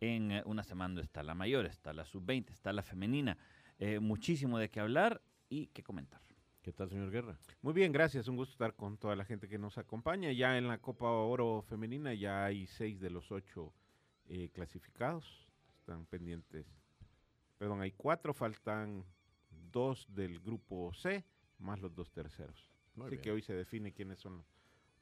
En eh, una semana está la mayor, está la sub-20, está la femenina. Eh, muchísimo de qué hablar y qué comentar. ¿Qué tal, señor Guerra? Muy bien, gracias. Un gusto estar con toda la gente que nos acompaña. Ya en la Copa Oro Femenina ya hay seis de los ocho eh, clasificados. Están pendientes. Perdón, hay cuatro, faltan dos del grupo C, más los dos terceros. Muy Así bien. que hoy se define quiénes son los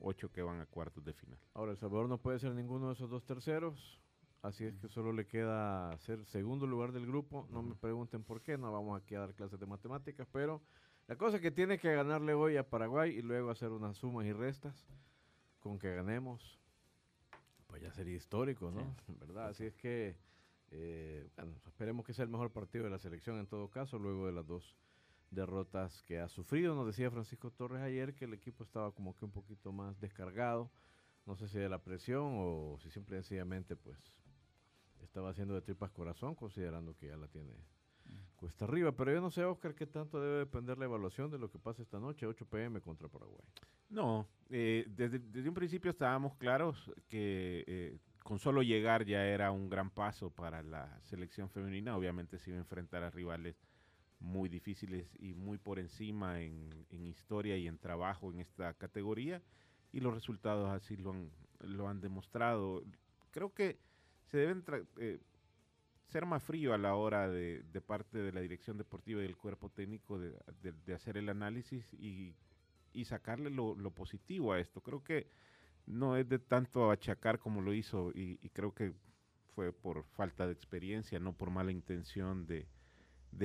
ocho que van a cuartos de final. Ahora, El Salvador no puede ser ninguno de esos dos terceros, así es que solo le queda ser segundo lugar del grupo. No me pregunten por qué, no vamos aquí a dar clases de matemáticas, pero la cosa es que tiene que ganarle hoy a Paraguay y luego hacer unas sumas y restas con que ganemos, pues ya sería histórico, ¿no? ¿Verdad? Así es que, eh, bueno, esperemos que sea el mejor partido de la selección en todo caso, luego de las dos derrotas que ha sufrido. Nos decía Francisco Torres ayer que el equipo estaba como que un poquito más descargado. No sé si de la presión o si simple y sencillamente pues estaba haciendo de tripas corazón considerando que ya la tiene cuesta arriba. Pero yo no sé, Oscar, qué tanto debe depender la evaluación de lo que pasa esta noche, 8 pm contra Paraguay. No, eh, desde, desde un principio estábamos claros que eh, con solo llegar ya era un gran paso para la selección femenina. Obviamente se iba a enfrentar a rivales muy difíciles y muy por encima en, en historia y en trabajo en esta categoría y los resultados así lo han, lo han demostrado. Creo que se deben eh, ser más frío a la hora de, parte de la dirección deportiva y del cuerpo técnico de, hacer el análisis y, y sacarle lo, positivo a esto. Creo que no es de tanto achacar como lo hizo y, creo que fue por falta de experiencia, no por mala intención de,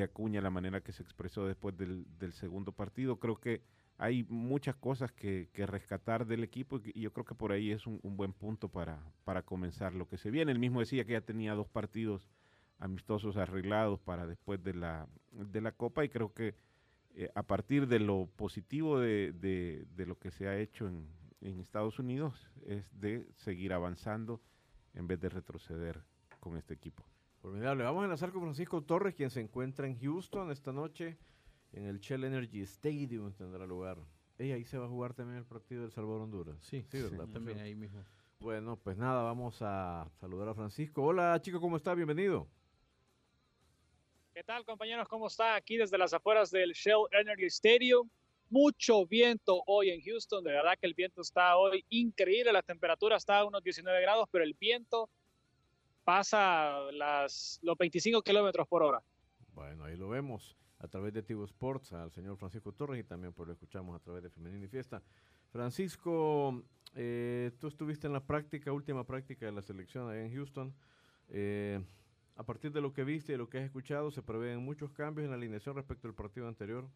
Acuña, la manera que se expresó después del segundo partido. Creo que hay muchas cosas que, que rescatar del equipo y, yo creo que por ahí es un, un buen punto para, para comenzar lo que se viene. Él mismo decía que ya tenía dos partidos amistosos arreglados para después de la, de la Copa y creo que eh, a partir de lo positivo de, de- de lo que se ha hecho en, en Estados Unidos es de seguir avanzando en vez de retroceder con este equipo. Formidable. Vamos a enlazar con Francisco Torres, quien se encuentra en Houston esta noche en el Shell Energy Stadium. Tendrá lugar. Ey, ahí se va a jugar también el partido del Salvador Honduras. Sí, sí, ¿verdad? sí. también ahí mismo. Bueno, pues nada, vamos a saludar a Francisco. Hola, chico, ¿cómo está? Bienvenido. ¿Qué tal, compañeros? ¿Cómo está? Aquí desde las afueras del Shell Energy Stadium. Mucho viento hoy en Houston. De verdad que el viento está hoy increíble. La temperatura está a unos 19 grados, pero el viento pasa las, los 25 kilómetros por hora. Bueno, ahí lo vemos a través de Tivo Sports al señor Francisco Torres y también pues lo escuchamos a través de Femenina y Fiesta. Francisco, eh, tú estuviste en la práctica, última práctica de la selección allá en Houston. Eh, a partir de lo que viste y lo que has escuchado, ¿se prevén muchos cambios en la alineación respecto al partido anterior?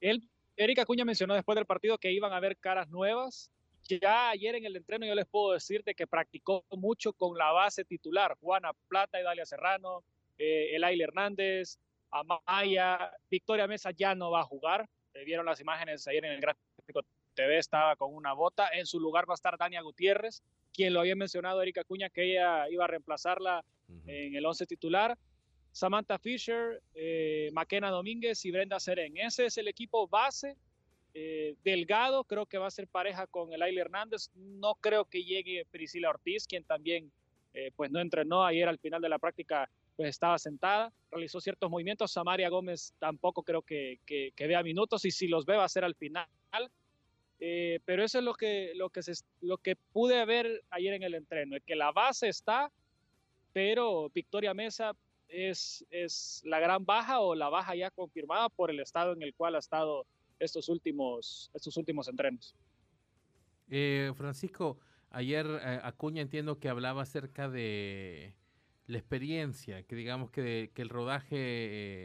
Él, Eric Acuña mencionó después del partido que iban a haber caras nuevas. Ya ayer en el entreno yo les puedo decir de que practicó mucho con la base titular, Juana Plata y Dalia Serrano, eh, Elaile Hernández, Amaya, Victoria Mesa ya no va a jugar. Eh, vieron las imágenes ayer en el gráfico TV, estaba con una bota. En su lugar va a estar Dania Gutiérrez, quien lo había mencionado Erika Acuña, que ella iba a reemplazarla en el 11 titular. Samantha Fisher, eh, Maquena Domínguez y Brenda Serén. Ese es el equipo base. Eh, Delgado creo que va a ser pareja con el Aile Hernández. No creo que llegue Priscila Ortiz, quien también eh, pues no entrenó ayer al final de la práctica, pues estaba sentada, realizó ciertos movimientos. Samaria Gómez tampoco creo que, que, vea minutos y si los ve va a ser al final. Eh, pero eso es lo que, lo, que se, lo que pude ver ayer en el entreno, que la base está, pero Victoria Mesa es, es la gran baja o la baja ya confirmada por el estado en el cual ha estado estos últimos, estos últimos entrenos. Eh, Francisco, ayer eh, Acuña entiendo que hablaba acerca de la experiencia, que digamos que, el rodaje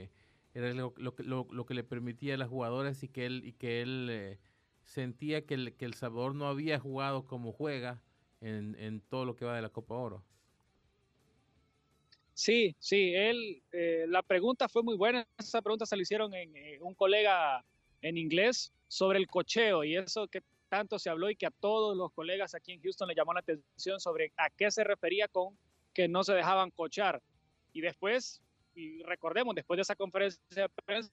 eh, era lo, que- le permitía a las jugadoras y que él, y que él eh, sentía que el, que el Salvador no había jugado como juega en, en todo lo que va de la Copa Oro. Sí, sí, él, eh, la pregunta fue muy buena. Esa pregunta se le hicieron en un colega en inglés sobre el cocheo y eso que tanto se habló y que a todos los colegas aquí en Houston le llamó la atención sobre a qué se refería con que no se dejaban cochar. Y después, recordemos, después de esa conferencia de prensa,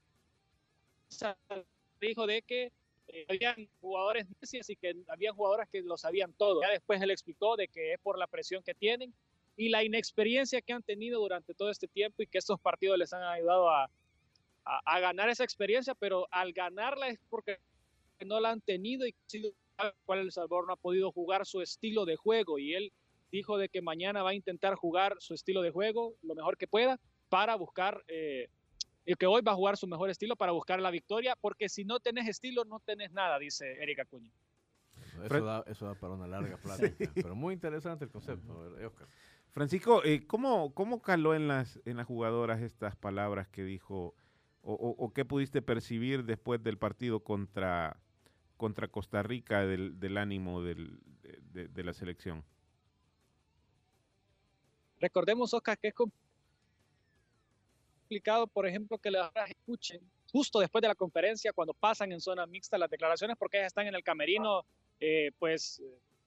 dijo de que eh, habían jugadores necios y que había jugadores que lo sabían todo. Ya después él explicó de que es por la presión que tienen y la inexperiencia que han tenido durante todo este tiempo y que estos partidos les han ayudado a, a, ganar esa experiencia, pero al ganarla es porque no la han tenido y cual El Salvador no ha podido jugar su estilo de juego y él dijo de que mañana va a intentar jugar su estilo de juego lo mejor que pueda para buscar eh, y que hoy va a jugar su mejor estilo para buscar la victoria, porque si no tenés estilo, no tenés nada, dice Erika Acuña. Eso da, eso da, para una larga plática, pero muy interesante el concepto, Oscar. Francisco, eh, ¿cómo, ¿cómo caló en las, en las jugadoras estas palabras que dijo, o, o, qué pudiste percibir después del partido contra, contra Costa Rica del, del ánimo del, de, de, la selección? Recordemos, Oscar, que es por ejemplo, que las escuchen justo después de la conferencia, cuando pasan en zona mixta las declaraciones, porque ellas están en el camerino, eh, pues,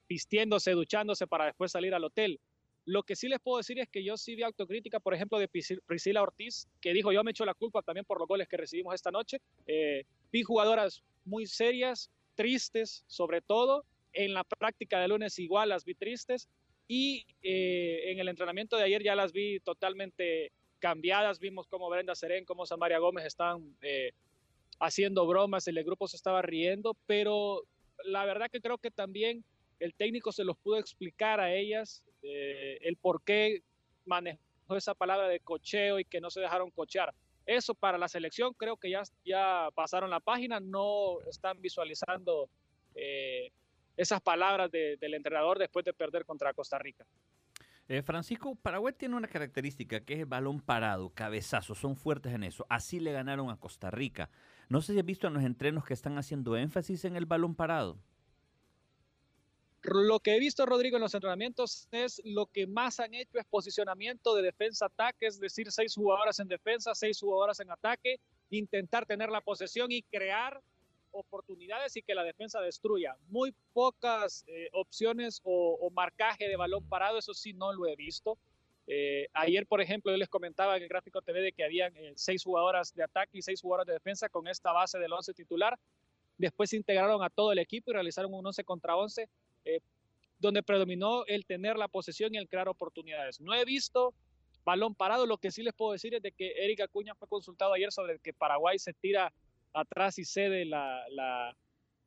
vistiéndose, duchándose para después salir al hotel. Lo que sí les puedo decir es que yo sí vi autocrítica, por ejemplo, de Priscila Ortiz, que dijo, yo me echo la culpa también por los goles que recibimos esta noche. Eh, vi jugadoras muy serias, tristes, sobre todo. En la práctica de lunes igual las vi tristes. Y eh, en el entrenamiento de ayer ya las vi totalmente cambiadas. Vimos cómo Brenda Serén, cómo Samaria Gómez están eh, haciendo bromas, el grupo se estaba riendo, pero la verdad que creo que también el técnico se los pudo explicar a ellas eh, el por qué manejó esa palabra de cocheo y que no se dejaron cochear. Eso para la selección creo que ya, ya pasaron la página, no están visualizando eh, esas palabras del entrenador después de perder contra Costa Rica. Eh, Francisco, Paraguay tiene una característica que es el balón parado, cabezazo, son fuertes en eso. Así le ganaron a Costa Rica. No sé si has visto en los entrenos que están haciendo énfasis en el balón parado. Lo que he visto, Rodrigo, en los entrenamientos es lo que más han hecho es posicionamiento de defensa-ataque, es decir, seis jugadoras en defensa, seis jugadoras en ataque, intentar tener la posesión y crear oportunidades y que la defensa destruya. Muy pocas eh, opciones o, marcaje de balón parado, eso sí no lo he visto. Eh, ayer, por ejemplo, yo les comentaba en el gráfico TV de que habían eh, seis jugadoras de ataque y seis jugadoras de defensa con esta base del 11 titular. Después se integraron a todo el equipo y realizaron un 11 contra 11, donde predominó el tener la posesión y el crear oportunidades. No he visto balón parado. Lo que sí les puedo decir es de que Erika Acuña fue consultado ayer sobre que Paraguay se tira atrás y cede la,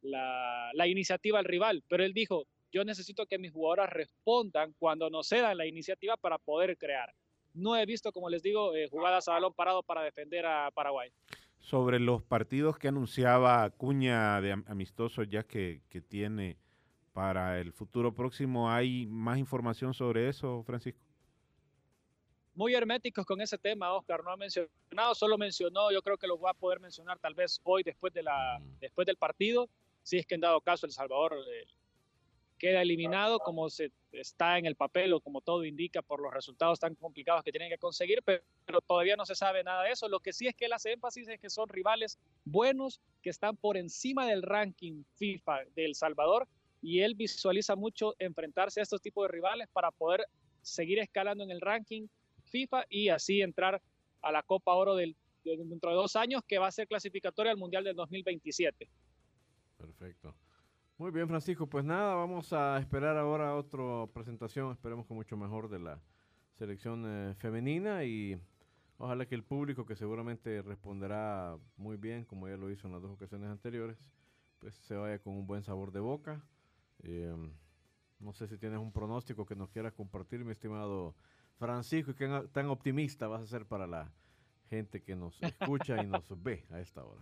la, iniciativa al rival. Pero él dijo, yo necesito que mis jugadoras respondan cuando nos cedan la iniciativa para poder crear. No he visto, como les digo, eh, jugadas a balón parado para defender a Paraguay. Sobre los partidos que anunciaba Cuña de amistosos ya que, que tiene para el futuro próximo, ¿hay más información sobre eso, Francisco? Muy herméticos con ese tema, Oscar, no ha mencionado, solo mencionó, yo creo que lo va a poder mencionar tal vez hoy después, de la, después del partido, si es que en dado caso El Salvador eh, queda eliminado como se está en el papel o como todo indica por los resultados tan complicados que tienen que conseguir, pero, pero, todavía no se sabe nada de eso. Lo que sí es que él hace énfasis es que son rivales buenos que están por encima del ranking FIFA de El Salvador y él visualiza mucho enfrentarse a estos tipos de rivales para poder seguir escalando en el ranking FIFA y así entrar a la Copa Oro del, dentro de dos años, que va a ser clasificatoria al Mundial del 2027. Perfecto. Muy bien, Francisco. Pues nada, vamos a esperar ahora otra presentación, esperemos que mucho mejor de la selección eh, femenina y ojalá que el público, que seguramente responderá muy bien, como ya lo hizo en las dos ocasiones anteriores, pues se vaya con un buen sabor de boca. Eh, no sé si tienes un pronóstico que nos quieras compartir, mi estimado Francisco, ¿qué tan optimista vas a ser para la gente que nos escucha y nos ve a esta hora?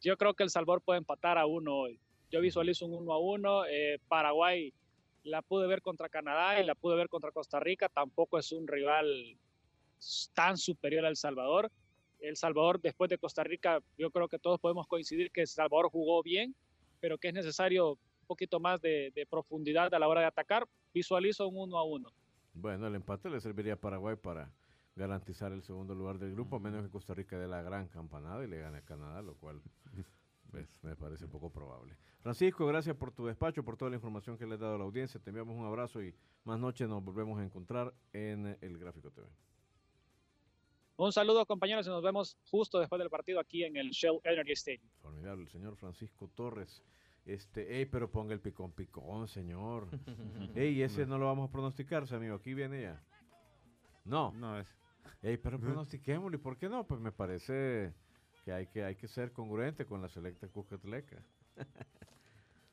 Yo creo que El Salvador puede empatar a uno hoy. Yo visualizo un 1 a 1. Eh, Paraguay la pude ver contra Canadá y la pude ver contra Costa Rica. Tampoco es un rival tan superior a El Salvador. El Salvador, después de Costa Rica, yo creo que todos podemos coincidir que El Salvador jugó bien, pero que es necesario un poquito más de, de profundidad a la hora de atacar. Visualizo un 1 a 1. Bueno, el empate le serviría a Paraguay para garantizar el segundo lugar del grupo, a menos que Costa Rica dé la gran campanada y le gane a Canadá, lo cual pues, me parece poco probable. Francisco, gracias por tu despacho, por toda la información que le has dado a la audiencia. Te enviamos un abrazo y más noche nos volvemos a encontrar en el Gráfico TV. Un saludo compañeros y nos vemos justo después del partido aquí en el Shell Energy Stadium. Formidable, el señor Francisco Torres. Este, ey, pero ponga el picón picón, señor. ey, ese no lo vamos a pronosticar, amigo. Aquí viene ya. No. No es. Ey, pero pronostiquémoslo. ¿Y por qué no? Pues me parece que hay que, hay que ser congruente con la selecta Cuscatleca.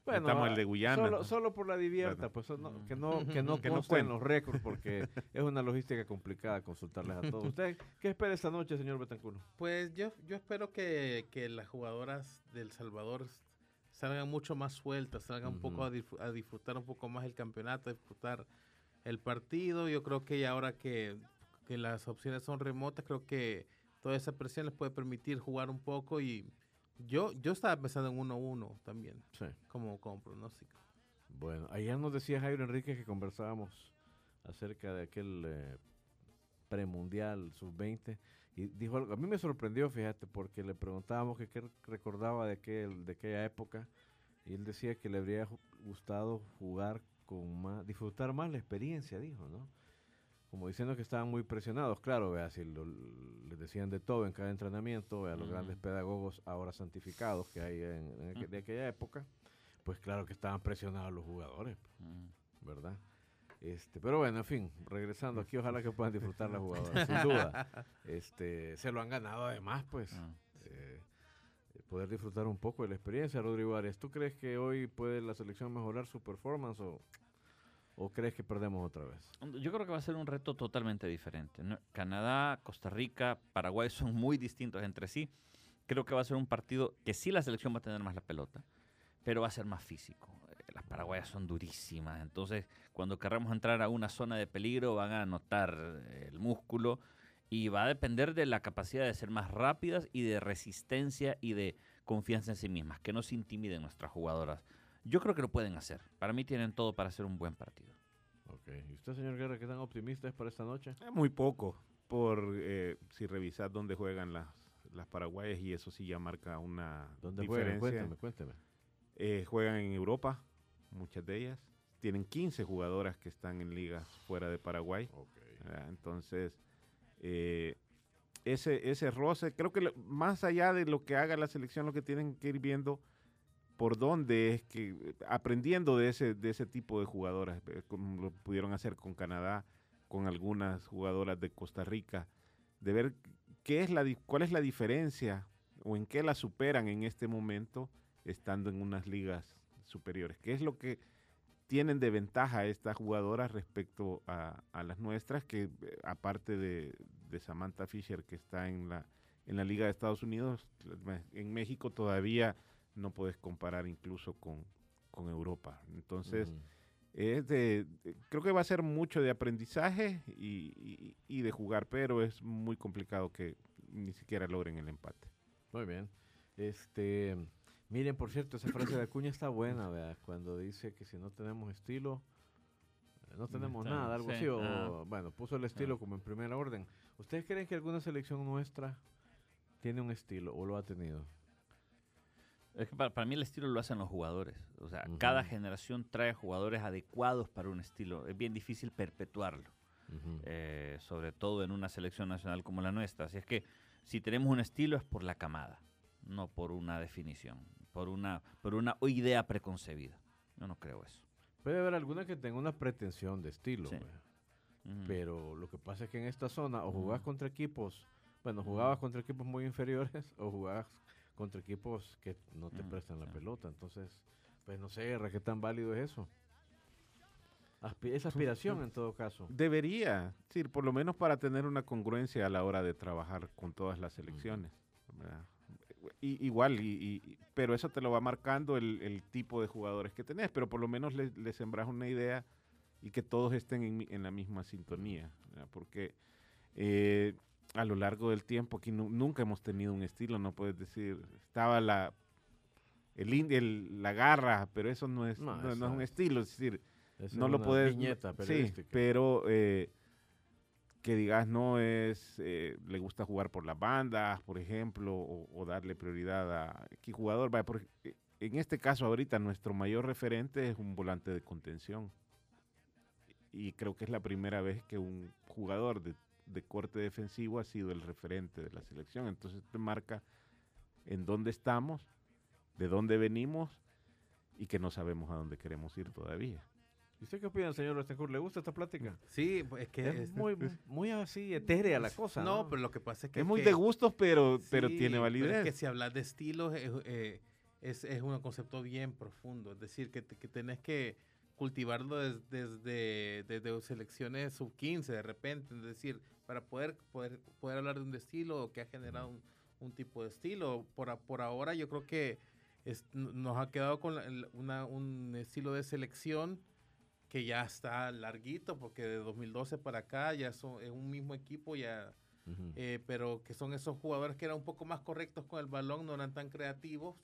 Estamos el de Guyana. Solo, solo por la divierta, pues no, que no, que no Que no los récords, porque es una logística complicada consultarles a todos. ¿Usted qué espera esta noche, señor Betancuno? Pues yo, yo espero que, que las jugadoras del Salvador salgan mucho más sueltas, salgan un poco a, disfr- a disfrutar un poco más el campeonato, a disfrutar el partido. Yo creo que ahora que, que las opciones son remotas, creo que toda esa presión les puede permitir jugar un poco y yo, yo estaba pensando en 1-1 también, Sí. como, como pronóstico. Bueno, ayer nos decía Jairo Enrique que conversábamos acerca de aquel eh, premundial sub-20 y dijo algo, a mí me sorprendió, fíjate, porque le preguntábamos que qué recordaba de, aquel, de aquella época y él decía que le habría gustado jugar con más, disfrutar más la experiencia, dijo, ¿no? Como diciendo que estaban muy presionados, claro, vea, si lo- les decían de todo en cada entrenamiento, vea, los grandes pedagogos ahora santificados que hay en, en aqu- de aquella época, pues claro que estaban presionados los jugadores. ¿verdad? Este, pero bueno, en fin, regresando aquí, ojalá que puedan disfrutar las jugadoras, sin duda. Este, se lo han ganado además, pues, Ah. eh, poder disfrutar un poco de la experiencia, Rodrigo Arias. ¿Tú crees que hoy puede la selección mejorar su performance o, o crees que perdemos otra vez? Yo creo que va a ser un reto totalmente diferente. ¿no? Canadá, Costa Rica, Paraguay son muy distintos entre sí. Creo que va a ser un partido que sí la selección va a tener más la pelota, pero va a ser más físico. Las paraguayas son durísimas, entonces cuando querramos entrar a una zona de peligro van a notar eh, el músculo y va a depender de la capacidad de ser más rápidas y de resistencia y de confianza en sí mismas, que no se intimiden nuestras jugadoras. Yo creo que lo pueden hacer. Para mí tienen todo para hacer un buen partido. Ok. ¿Y usted, señor Guerra, qué tan optimista es para esta noche? Eh, Muy poco, por eh, si revisas dónde juegan las, las paraguayas y eso sí ya marca una ¿Dónde juegan? diferencia. Cuénteme, cuénteme. Eh, juegan en Europa, muchas de ellas. Tienen 15 jugadoras que están en ligas fuera de Paraguay. Entonces, eh, ese, ese roce, creo que lo- más allá de lo que haga la selección, lo que tienen que ir viendo por dónde es que, aprendiendo de ese, de ese tipo de jugadoras, eh, como lo pudieron hacer con Canadá, con algunas jugadoras de Costa Rica, de ver qué es la, cuál es la diferencia o en qué la superan en este momento estando en unas ligas superiores. ¿Qué es lo que tienen de ventaja estas jugadoras respecto a, a las nuestras, que eh, aparte de, de Samantha Fisher, que está en la, en la Liga de Estados Unidos, en México todavía no puedes comparar incluso con, con Europa. Entonces, es de, de- creo que va a ser mucho de aprendizaje y, y- y de jugar, pero es muy complicado que ni siquiera logren el empate. Muy bien. Este, miren, por cierto, esa frase de Acuña está buena, ¿verdad? Cuando dice que si no tenemos estilo, eh, no tenemos nada, algo sí, así. O, ah. bueno, puso el estilo Ah. como en primera orden. ¿Ustedes creen que alguna selección nuestra tiene un estilo o lo ha tenido? Es que para, para mí el estilo lo hacen los jugadores. O sea, cada Ujú. generación trae jugadores adecuados para un estilo. Es bien difícil perpetuarlo, Ujú. eh, sobre todo en una selección nacional como la nuestra. Así es que si tenemos un estilo es por la camada, no por una definición, por una, por una idea preconcebida. Yo no creo eso. Puede haber alguna que tenga una pretensión de estilo, pero lo que pasa es que en esta zona o jugás contra equipos, bueno, jugabas contra equipos muy inferiores o jugabas contra equipos que no te prestan la sí. pelota. Entonces, pues no sé, Guerra, qué tan válido es eso. Aspi- es aspiración en todo caso. Debería, sí, por lo menos para tener una congruencia a la hora de trabajar con todas las selecciones. ¿verdad? Y- igual, y, y- pero eso te lo va marcando el, el tipo de jugadores que tenés, pero por lo menos le, le sembras una idea y que todos estén en, en la misma sintonía, ¿verdad? porque eh, a lo largo del tiempo aquí nu- nunca hemos tenido un estilo, no puedes decir, estaba la, el, el- la garra, pero eso no es, No, no, no es un es- estilo, es decir, Esa no es lo puedes viñeta sí, pero eh, que digas no es eh, le gusta jugar por las bandas por ejemplo o, o darle prioridad a qué jugador vaya por- eh, en este caso ahorita nuestro mayor referente es un volante de contención y creo que es la primera vez que un jugador de, de corte defensivo ha sido el referente de la selección. Entonces te marca en dónde estamos, de dónde venimos y que no sabemos a dónde queremos ir todavía. ¿Y usted qué opina, señor Betancourt? ¿Le gusta esta plática? Sí, es que Es es- muy, muy así etérea la cosa. no, No, pero lo que pasa es que Es muy que- de gustos, pero, pero Sí, tiene pero validez. es que si hablas de estilos es, eh, es, es un concepto bien profundo. Es decir, que, que tenés que cultivarlo des- desde, desde selecciones sub-15 de repente. Es decir, para poder, poder, poder hablar de un estilo que ha generado un, un tipo de estilo. Por, por ahora yo creo que es- nos ha quedado con la- una- un estilo de selección que ya está larguito, porque de 2012 para acá ya son, es un mismo equipo, ya eh, pero que son esos jugadores que eran un poco más correctos con el balón, no eran tan creativos,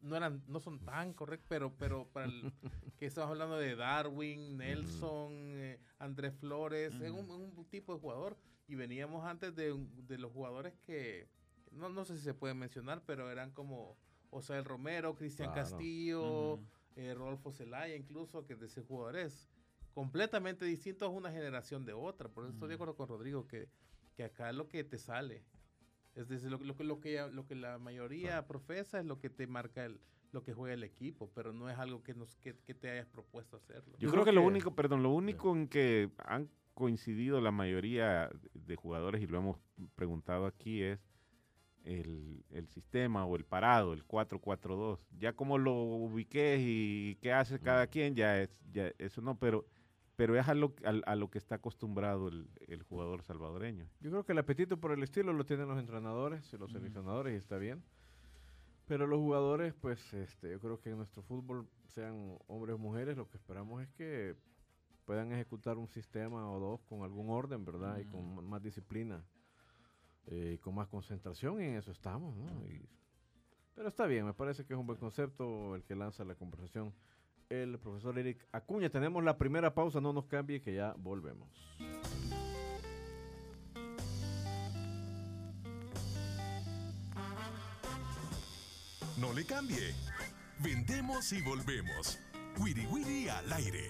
no eran, no son tan correctos, pero, pero para el, que estamos hablando de Darwin, Nelson, eh, Andrés Flores, es un, un tipo de jugador y veníamos antes de, de los jugadores que no, no sé si se pueden mencionar, pero eran como Osael Romero, Cristian Claro. Castillo. Eh, Rodolfo Zelaya, incluso, que de ese jugadores completamente distintos una generación de otra. Por eso estoy de acuerdo con Rodrigo, que, que acá lo que te sale. Es decir, lo, lo, que- lo, que, lo que la mayoría profesa es lo que te marca el, lo que juega el equipo, pero no es algo que, nos, que, que te hayas propuesto hacerlo. Yo, Yo creo, creo que, lo que- único, perdón, lo único en que han coincidido la mayoría de jugadores, y lo hemos preguntado aquí, es el, el sistema o el parado, el 4-4-2. Ya como lo ubiques y qué hace cada quien, ya es, ya eso no, pero, pero es a lo, al- a, lo que está acostumbrado el, el jugador salvadoreño. Yo creo que el apetito por el estilo lo tienen los entrenadores y los seleccionadores y está bien. Pero los jugadores, pues este, yo creo que en nuestro fútbol, sean hombres o mujeres, lo que esperamos es que puedan ejecutar un sistema o dos con algún orden, ¿verdad? Y con más disciplina eh, con más concentración y en eso estamos, ¿no? Pero está bien, me parece que es un buen concepto el que lanza la conversación el profesor Eric Acuña. Tenemos la primera pausa, no nos cambie que ya volvemos. No le cambie. Vendemos y volvemos. Wiri Wiri al aire.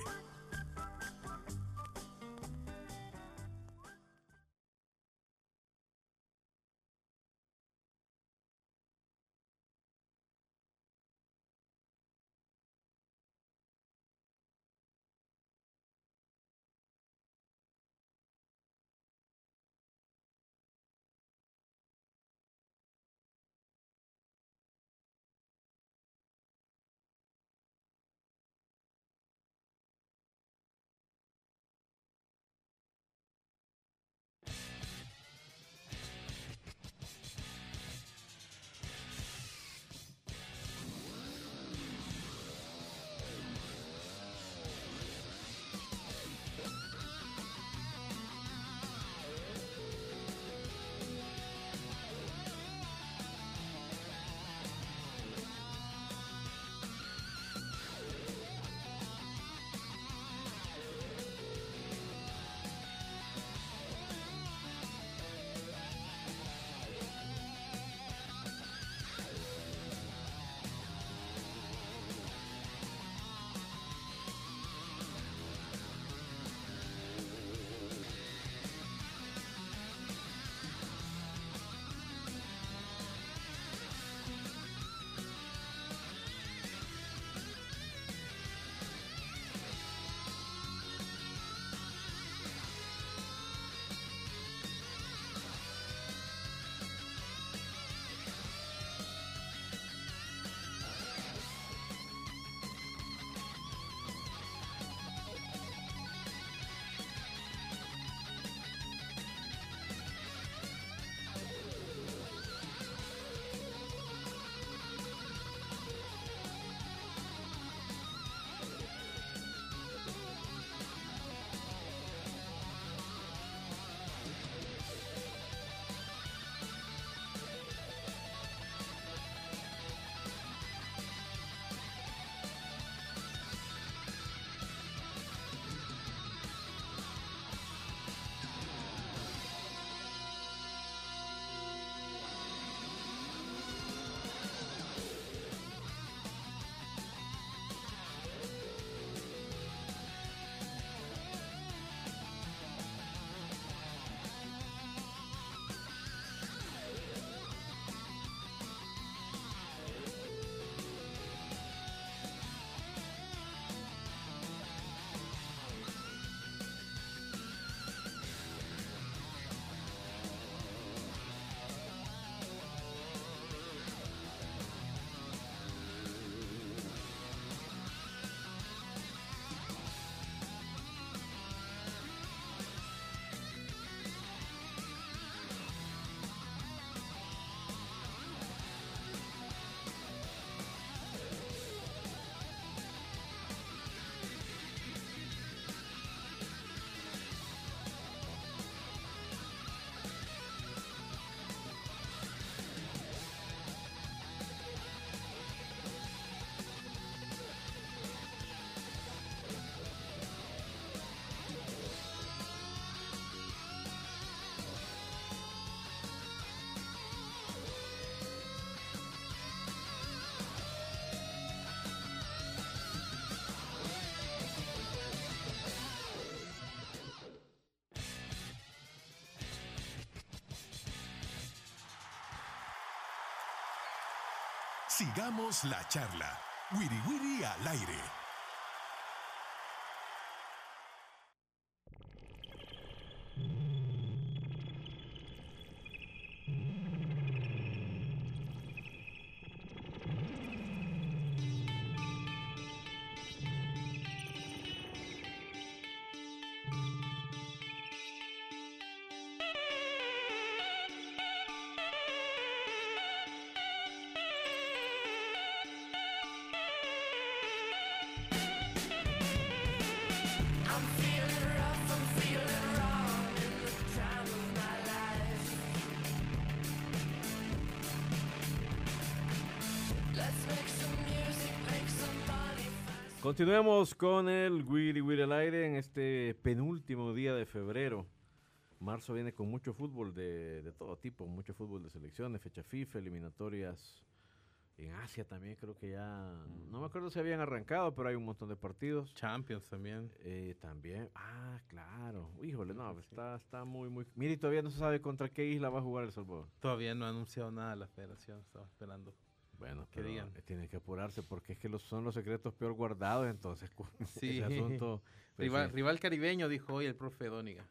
Sigamos la charla. Wiri Wiri al aire. Continuemos con el Wiri Wiri al aire en este penúltimo día de febrero. Marzo viene con mucho fútbol de, de todo tipo, mucho fútbol de selecciones, fecha FIFA, eliminatorias en Asia también creo que ya, no me acuerdo si habían arrancado, pero hay un montón de partidos. Champions también. Eh, también, ah, claro, híjole, no, está, está muy, muy... Mire, todavía no se sabe contra qué isla va a jugar El Salvador. Todavía no ha anunciado nada la federación, estaba esperando. Bueno, que pero digan. tienen que apurarse porque es que los, son los secretos peor guardados, entonces Sí. asunto... pues, rival, sí. rival caribeño, dijo hoy el profe Dóniga.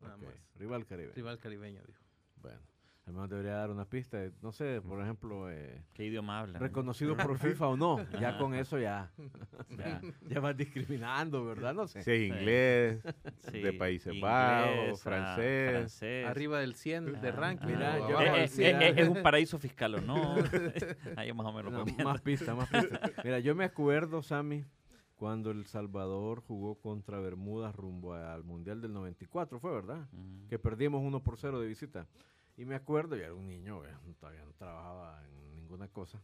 Nada más. Rival Caribe. Rival caribeño, dijo. Bueno, al menos debería dar una pista, de, no sé, por ejemplo, eh, ¿Qué idioma hablan? reconocido por FIFA o no. Ya con eso ya, ya, ya vas discriminando, ¿verdad? No sé. Sí, inglés, Sí, de Países inglés, Bajos, ah, francés. francés. Arriba del 100 de Ah, ranking. mira, o yo- abajo del sí, 100. eh, es un paraíso fiscal o no. Ahí más o menos No, más pistas, más pistas. Mira, yo me acuerdo, Sammy, cuando El Salvador jugó contra Bermudas rumbo al Mundial del 94, fue verdad, que perdimos 1 por 0 de visita. Y me acuerdo, yo era un niño, eh, todavía no trabajaba en ninguna cosa.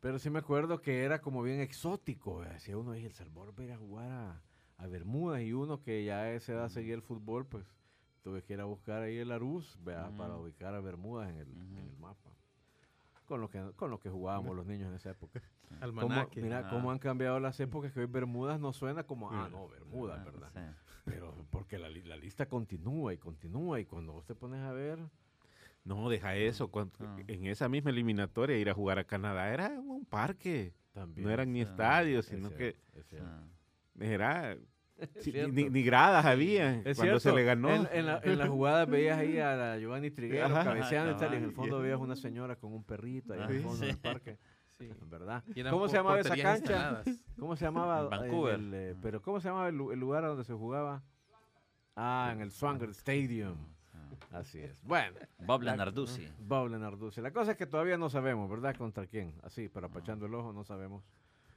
Pero sí me acuerdo que era como bien exótico. Decía uno, "Ay, El Salvador va a ir a jugar a, a Bermudas. Y uno que ya a esa edad seguía el fútbol, pues tuve que ir a buscar ahí el Arús vea, para ubicar a Bermudas en el, en el mapa. Con lo, que, con lo que jugábamos los niños en esa época. Cómo- Almanaque. mira Ajá. cómo han cambiado las épocas que hoy Bermudas no suena como, ah, no, Bermudas, Ah, ¿verdad? sí. Pero porque la, li- la lista continúa y continúa y cuando vos te pones a ver, No, deja eso. cuando- Ah. En esa misma eliminatoria ir a jugar a Canadá era un parque. también. No eran ni estadios, Es sino cierto, que es. Ah. era... sí, ni, ni gradas había Es cuando se le ganó. En, en la, en la jugada veías ahí a la Giovanni Triguero cabeceando y tal, y en el fondo veías una señora con un perrito ahí en el fondo del sí. parque, ¿Cómo se llamaba esa cancha? instaladas. ¿Cómo se llamaba? Vancouver. el, eh, Ah. pero ¿cómo se llamaba el, el lugar donde se jugaba? Ah, en el Swanger Stadium. Ah. Así es. Bueno, Bob La- Lenarduzzi. Bob Lenarduzzi. La cosa es que todavía no sabemos, ¿verdad? Contra quién. Así, para apachando el ojo, no sabemos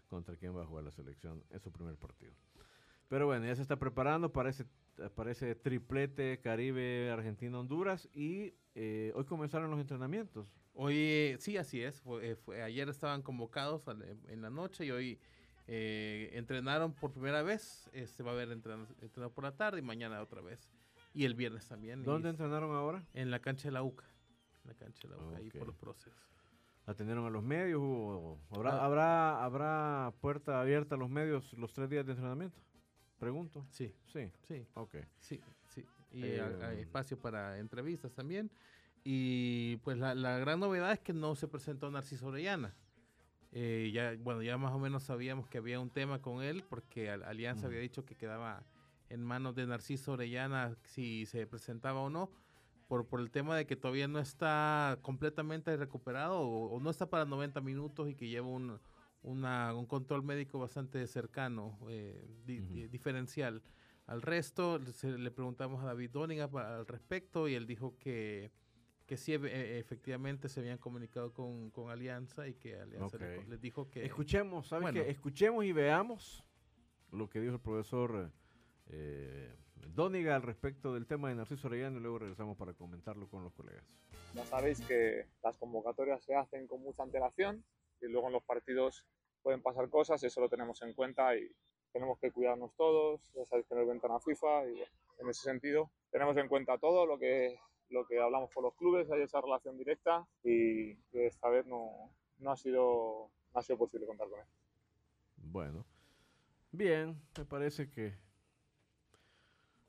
contra quién va a jugar la selección en su primer partido. Pero bueno, ya se está preparando para ese, para ese triplete Caribe, Argentina, Honduras. Y eh, hoy comenzaron los entrenamientos. Hoy, eh, sí, así es. Fue, eh, fue- ayer estaban convocados al- en la noche y hoy eh, entrenaron por primera vez. Este va a haber entrenado, entrenado por la tarde y mañana otra vez. Y el viernes también. y ¿Dónde s- entrenaron ahora? En la cancha de la UCA. En la cancha de la UCA, ahí Ok. por los procesos. ¿Atendieron a los medios? hubo- ¿Habrá, Ah. habrá, ¿Habrá puerta abierta a los medios los tres días de entrenamiento? Pregunto. Sí, Sí, sí, ok. sí, sí. Y Eh, ha- hay espacio para entrevistas también. Y pues la, la gran novedad es que no se presentó Narciso Orellana. Eh, ya, bueno, ya más o menos sabíamos que había un tema con él porque Al- Alianza había dicho que quedaba en manos de Narciso Orellana si se presentaba o no, por, por el tema de que todavía no está completamente recuperado o, o no está para 90 minutos y que lleva un, una- un control médico bastante cercano, eh, di- diferencial al resto. Se- le preguntamos a David Dóniga pa- al respecto y él dijo que, que sí, e- e- efectivamente se habían comunicado con, con Alianza y que Alianza le- Ok. les dijo que... Escuchemos, ¿sabes bueno. qué? Escuchemos y veamos lo que dijo el profesor eh, Dóniga al respecto del tema de Narciso Orellana y luego regresamos para comentarlo con los colegas. Ya sabéis que las convocatorias se hacen con mucha antelación y luego en los partidos pueden pasar cosas, eso lo tenemos en cuenta y tenemos que cuidarnos todos, ya sabéis que no es ventana FIFA y bueno, en ese sentido tenemos en cuenta todo lo que, lo que hablamos con los clubes, hay esa relación directa y que esta vez no, no, ha sido, no ha sido posible contar con él. Bueno, bien, me parece que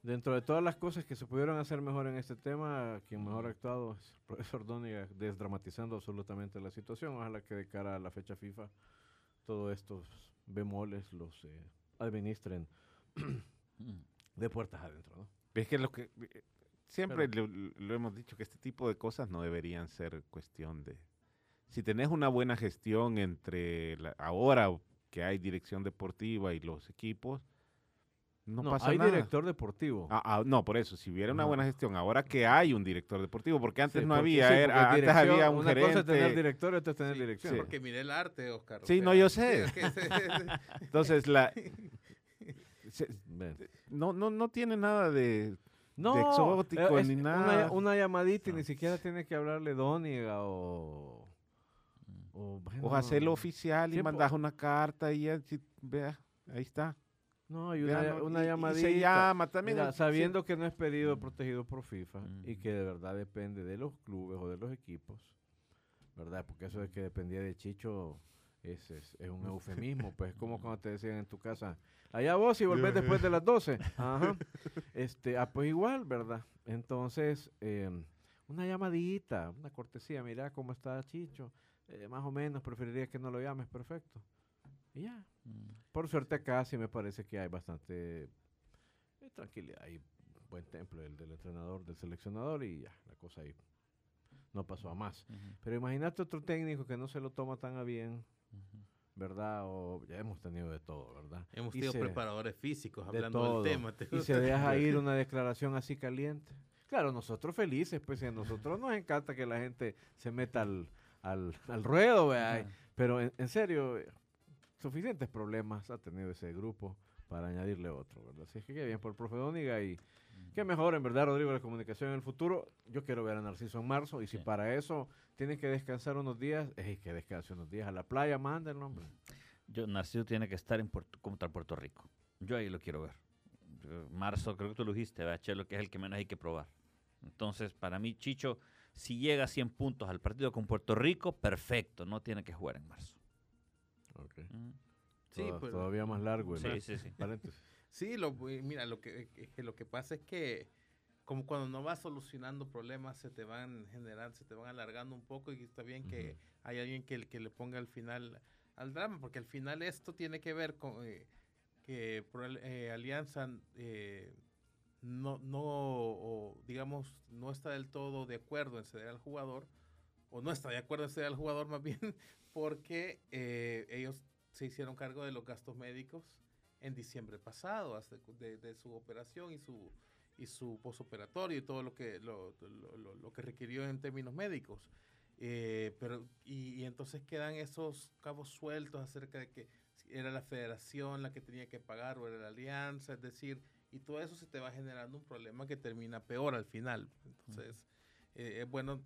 Dentro de todas las cosas que se pudieron hacer mejor en este tema, quien mejor ha actuado es el profesor Dóniga, desdramatizando absolutamente la situación. Ojalá que de cara a la fecha FIFA, todos estos bemoles los eh, administren Mm. de puertas adentro, ¿no? Es que lo que siempre lo, lo hemos dicho que este tipo de cosas no deberían ser cuestión de si tenés una buena gestión entre la- ahora que hay dirección deportiva y los equipos no, No, pasa hay nada. director deportivo. Ah, ah, no, por eso, si hubiera una buena gestión, ahora que hay un director deportivo, porque antes Sí, no porque había, sí, era- porque antes había un una cosa gerente. es tener director otra es tener Sí, dirección. sí. Porque miré el arte, Oscar. o Sí, sea, no, yo sé. Entonces, la, se- no, no, no tiene nada de... No, exótico eh, es ni una- nada. Una, llamadita y No. ni siquiera tiene que hablarle Dóniga o... O, bueno, O hacerlo oficial y mandas una carta y ya, vea, ahí está. No, y una, no, una y- y llamadita. se llama también. Mira, sí. sabiendo que no es pedido protegido por FIFA y Mm. que de verdad depende de los clubes o de los equipos, ¿verdad? Porque eso de que dependía de Chicho es, es, es un eufemismo, pues es como cuando te decían en tu casa, allá vos y volvés después de las 12. Ajá. Este, ah, pues igual, ¿verdad? Entonces, em, una llamadita, una cortesía, mira cómo está Chicho, eh, más o menos, preferiría que no lo llames, perfecto. Y ya. Mm. Por suerte acá sí me parece que hay bastante eh, tranquilidad y buen templo del, del entrenador, del seleccionador y ya, la cosa ahí no pasó a más. Pero imagínate otro técnico que no se lo toma tan a bien. ¿Verdad? O ya hemos tenido de todo, ¿verdad? Hemos tenido se- preparadores físicos de hablando todo. del tema. ¿te Y se deja ir una declaración así caliente. Claro, nosotros felices, pues a nosotros nos encanta que la gente se meta al, al, al ruedo, ¿verdad? Pero en, en serio, suficientes problemas ha tenido ese grupo para añadirle otro, ¿verdad? Así es que qué bien por el profe Dóniga y qué mejor, en verdad, Rodrigo, la comunicación en el futuro. Yo quiero ver a Narciso en marzo y si Sí. para eso tienen que descansar unos días, es que descanse unos días a la playa, mándenlo, hombre. Yo, Narciso tiene que estar en Puerto, contra Puerto Rico. Yo ahí lo quiero ver. Yo- Marzo, creo que tú lo dijiste, ¿verdad, Chelo? Que es el que menos hay que probar. Entonces, para mí, Chicho, si llega a 100 puntos al partido con Puerto Rico, perfecto, no tiene que jugar en marzo. Mm. Sí, Toda- pero- todavía más largo. Sí, sí, sí. paréntesis. Sí, lo, eh, mira, lo que, eh, que lo que pasa es que como cuando no vas solucionando problemas se te van generando, se te van alargando un poco y está bien que hay alguien que, que le ponga al final al drama, porque al final esto tiene que ver con eh, que eh, Alianza eh, no, no o, digamos, no está del todo de acuerdo en ceder al jugador, o no está de acuerdo en ceder al jugador más bien, porque ellos se hicieron cargo de los gastos médicos en diciembre pasado, de, de su operación y su y su posoperatorio y todo lo que lo, lo- lo- que requirió en términos médicos. Eh, pero y, y entonces quedan esos cabos sueltos acerca de que era la federación la que tenía que pagar o era la alianza, es decir, y todo eso se te va generando un problema que termina peor al final. Entonces, eh, es bueno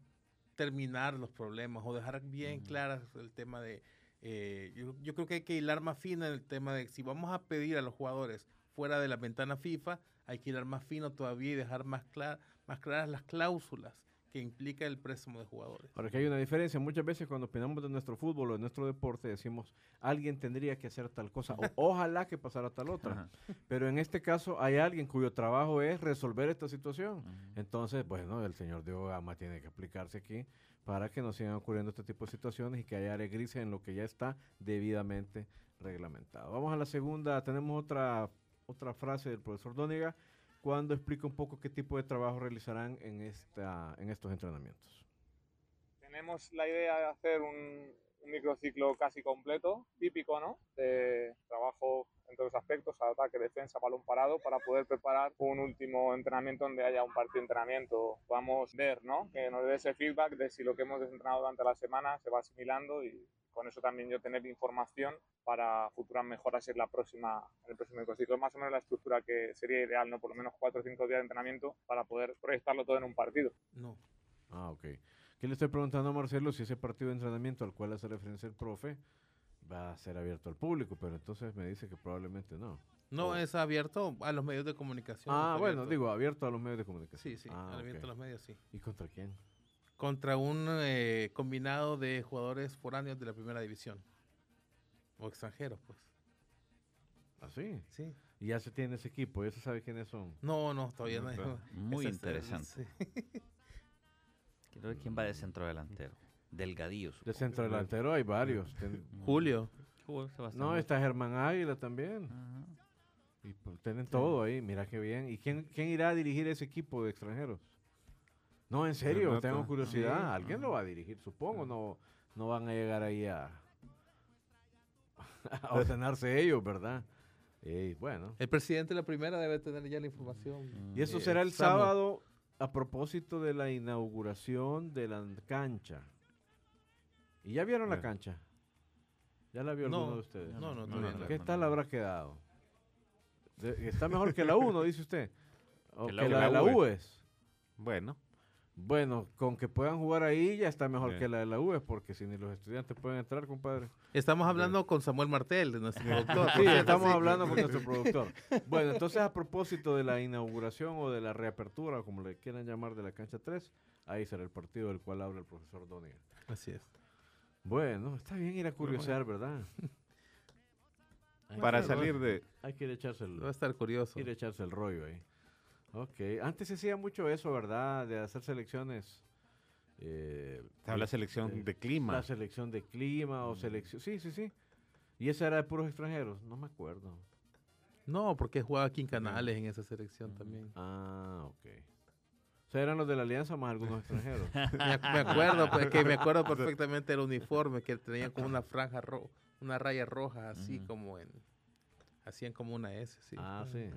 terminar los problemas o dejar bien Ujú. claras el tema de, eh, yo, yo creo que hay que hilar más fino en el tema de si vamos a pedir a los jugadores fuera de la ventana FIFA, hay que hilar más fino todavía y dejar más, clar- más claras las cláusulas que implica el préstamo de jugadores. Ahora que hay una diferencia, muchas veces cuando opinamos de nuestro fútbol o de nuestro deporte decimos, alguien tendría que hacer tal cosa, o ojalá que pasara tal otra. Ajá. Pero en este caso hay alguien cuyo trabajo es resolver esta situación. Entonces, bueno, el señor Diego Gama tiene que aplicarse aquí para que no sigan ocurriendo este tipo de situaciones y que haya área gris en lo que ya está debidamente reglamentado. Vamos a la segunda, tenemos otra, otra frase del profesor Dóniga cuando explica un poco qué tipo de trabajo realizarán en, esta, en estos entrenamientos. Tenemos la idea de hacer un, un microciclo casi completo, típico, ¿no? De trabajo en todos los aspectos, ataque, defensa, balón parado, para poder preparar un último entrenamiento donde haya un partido de entrenamiento. A ver, ¿no? Que nos dé ese feedback de si lo que hemos entrenado durante la semana se va asimilando y con eso también yo tener información para futuras mejoras en la próxima en el próximo microciclo. Es más o menos la estructura que sería ideal, ¿no? Por lo menos cuatro o cinco días de entrenamiento para poder proyectarlo todo en un partido. No. Ah, ok. ¿Qué le estoy preguntando a Marcelo si ese partido de entrenamiento al cual hace referencia el profe va a ser abierto al público? Pero entonces me dice que probablemente no. No Oh. es abierto a los medios de comunicación. Ah, bueno, abierto. digo, abierto a los medios de comunicación. Sí, sí, Ah, abierto ok. a los medios, sí. ¿Y contra quién? Contra un eh, combinado de jugadores foráneos de la primera división. O extranjeros, pues. ¿Ah, sí? Sí. Y ya se tiene ese equipo, ya se sabe quiénes son. No, no, todavía no. hay- Claro. Muy interesante. sí. Quiero ver quién va de centro delantero. Delgadillo. De centro delantero hay varios. Ten- Julio. Sebastián No, está Germán Águila también. Ajá. Y pues, tienen todo ahí, mira qué bien. ¿Y quién, quién irá a dirigir ese equipo de extranjeros? No, en serio, tengo curiosidad. Sí. Alguien lo va a dirigir, supongo. No, no van a llegar ahí a, a ordenarse ellos, ¿verdad? Y bueno. El presidente de la primera debe tener ya la información. Y eso Eh, será el sábado a propósito de la inauguración de la cancha. ¿Y ya vieron la cancha? ¿Ya la vio No, alguno de ustedes? No, no, No, no, no. ¿Qué tal habrá quedado? De- está mejor que la 1, dice usted. O Que que la la, la La U. UES. Bueno, Bueno, con que puedan jugar ahí ya está mejor que la de la UES, porque si ni los estudiantes pueden entrar, compadre. Estamos hablando con Samuel Martel, de nuestro productor. Sí, estamos hablando con nuestro productor. Bueno, entonces a propósito de la inauguración o de la reapertura, o como le quieran llamar, de la cancha 3, ahí será el partido del cual habla el profesor Doniga. Así es. Bueno, está bien ir a curiosear, ¿verdad? Para salir de... Hay que ir a echarse el, Va a estar curioso. ir a echarse el rollo ahí. Ok, antes se hacía mucho eso, ¿verdad? De hacer selecciones. eh, la selección de- de clima. La selección de clima o selección. Sí, sí, sí. Y esa era de puros extranjeros, no me acuerdo. No, porque jugaba aquí en Canales en esa selección también. Ah, ok. O sea, eran los de la Alianza más algunos extranjeros. Me, ac- me acuerdo, pues que me acuerdo perfectamente del uniforme que tenían como una franja roja, una raya roja, así como en. Hacían como una S, sí. Ah, sí.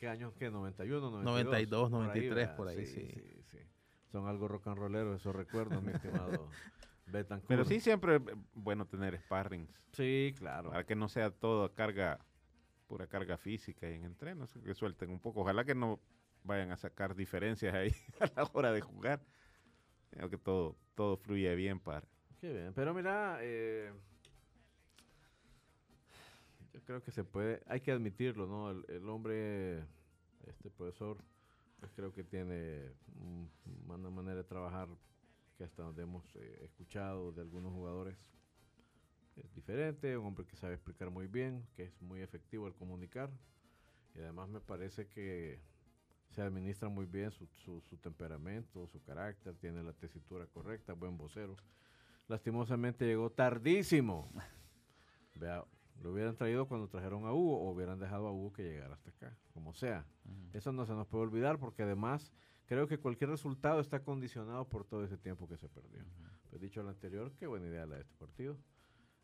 ¿Qué años? ¿Qué? ¿91, 92? 92, Por ahí, 93, por ahí, sí. sí, sí. Son algo rock and rollero, esos recuerdos, mi estimado Betancourt. Pero sí siempre es bueno tener sparrings. Sí, claro. Para que no sea todo carga, pura carga física y en entrenos, que suelten un poco. Ojalá que no vayan a sacar diferencias ahí a la hora de jugar. Creo que todo, todo fluye bien para... Qué bien. Pero mira, eh, yo creo que se puede, hay que admitirlo, ¿no? El, el hombre, este profesor, pues creo que tiene una manera de trabajar que hasta donde hemos eh, escuchado de algunos jugadores es diferente, un hombre que sabe explicar muy bien, que es muy efectivo al comunicar y además me parece que se administra muy bien su, su, su temperamento, su carácter, tiene la tesitura correcta, buen vocero. Lastimosamente llegó tardísimo. Vea, lo hubieran traído cuando trajeron a Hugo o hubieran dejado a Hugo que llegara hasta acá, como sea. Eso no se nos puede olvidar porque además creo que cualquier resultado está condicionado por todo ese tiempo que se perdió. Pues dicho lo anterior, qué buena idea la de este partido.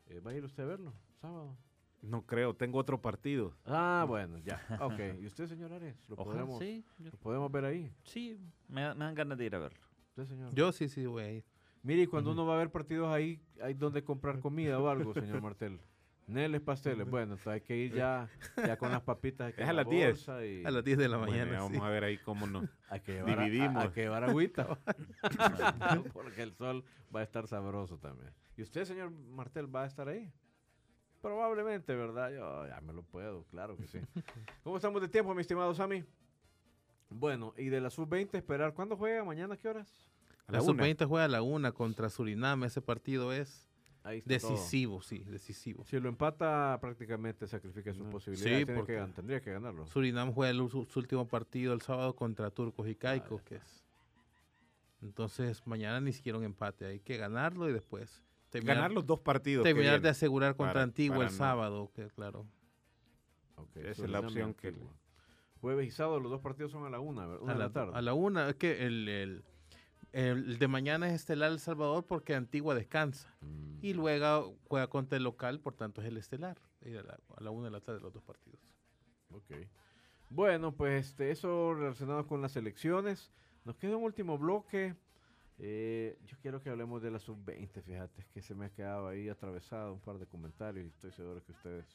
Eh, ¿Va a ir usted a verlo? Sábado. No creo, tengo otro partido. Ah, bueno, ya. Ok. ¿Y usted, señor Ares? ¿Lo, Ojalá, podemos, sí, yo- ¿Lo podemos ver ahí? sí, me dan ganas de ir a verlo. ¿Usted, señor? Yo sí, sí, voy a ir. Mire, y cuando uno va a ver partidos ahí, hay donde comprar comida o algo, señor Martel. Neles pasteles. Bueno, entonces hay que ir ya, ya con las papitas. Es a la las 10. bolsa y A las 10 de la Bueno, mañana. sí. vamos a ver ahí cómo nos... Hay que llevar, a- a- dividimos. que llevar agüita. Porque el sol va a estar sabroso también. ¿Y usted, señor Martel, va a estar ahí? Probablemente, ¿verdad? Yo ya me lo puedo, claro que sí. ¿Cómo estamos de tiempo, mi estimado Sammy? Bueno, y de la sub-20 esperar. ¿Cuándo juega? ¿Mañana qué horas? A La la una. sub-20 juega a la una contra Surinam. Ese partido es Ahí está todo. decisivo, sí, decisivo. Si lo empata, prácticamente sacrifica sus No. posibilidades. Sí, Tiene porque- que tendría que ganarlo. Surinam juega el, su, su último partido el sábado contra Turcos y Caicos, que es. Entonces, mañana ni siquiera un empate. Hay que ganarlo y después terminar, Ganar los dos partidos. terminar de asegurar contra para- Antigua para el no- sábado, que claro. Ok, Esa es la opción que. Jueves y sábado, los dos partidos son a la una, ¿verdad? Una a, de la, la tarde. a la una, es que el, el- el de mañana es Estelar El Salvador porque Antigua descansa. Mm, Y luego juega contra el local, por tanto es el Estelar. A la, a la una de la tarde los dos partidos. ok. Bueno, pues este, eso relacionado con las elecciones. Nos queda un último bloque. Eh, yo quiero que hablemos de la sub-20, fíjate, es que se me ha quedado ahí atravesado un par de comentarios y estoy seguro que ustedes...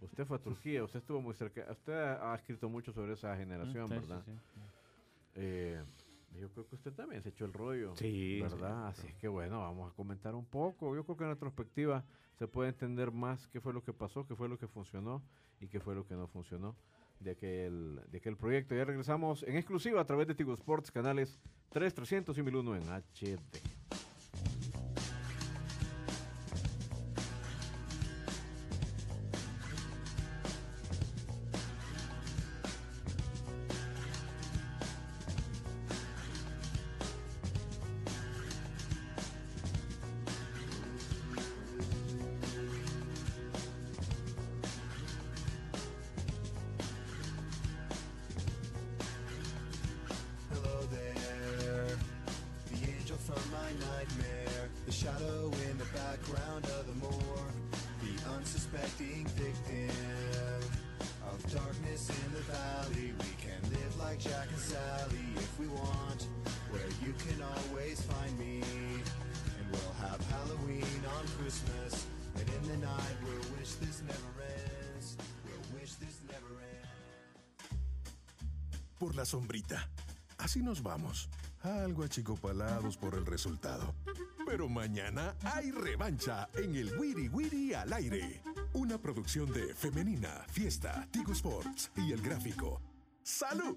Usted fue a Turquía, usted estuvo muy cerca, usted ha, ha escrito mucho sobre esa generación, Sí, sí, ¿verdad? sí. Eh, yo creo que usted también se echó el rollo. Sí, ¿verdad? sí, Así es que bueno, vamos a comentar un poco. Yo creo que en retrospectiva se puede entender más qué fue lo que pasó, qué fue lo que funcionó y qué fue lo que no funcionó de aquel, de aquel proyecto. Ya regresamos en exclusiva a través de Tigo Sports, canales 3, 300 y 1001 en HD. La sombrita. Así nos vamos. Algo achicopalados por el resultado. Pero mañana hay revancha en el Wiri Wiri al aire. Una producción de Femenina, Fiesta, Tigo Sports y El Gráfico. ¡Salud!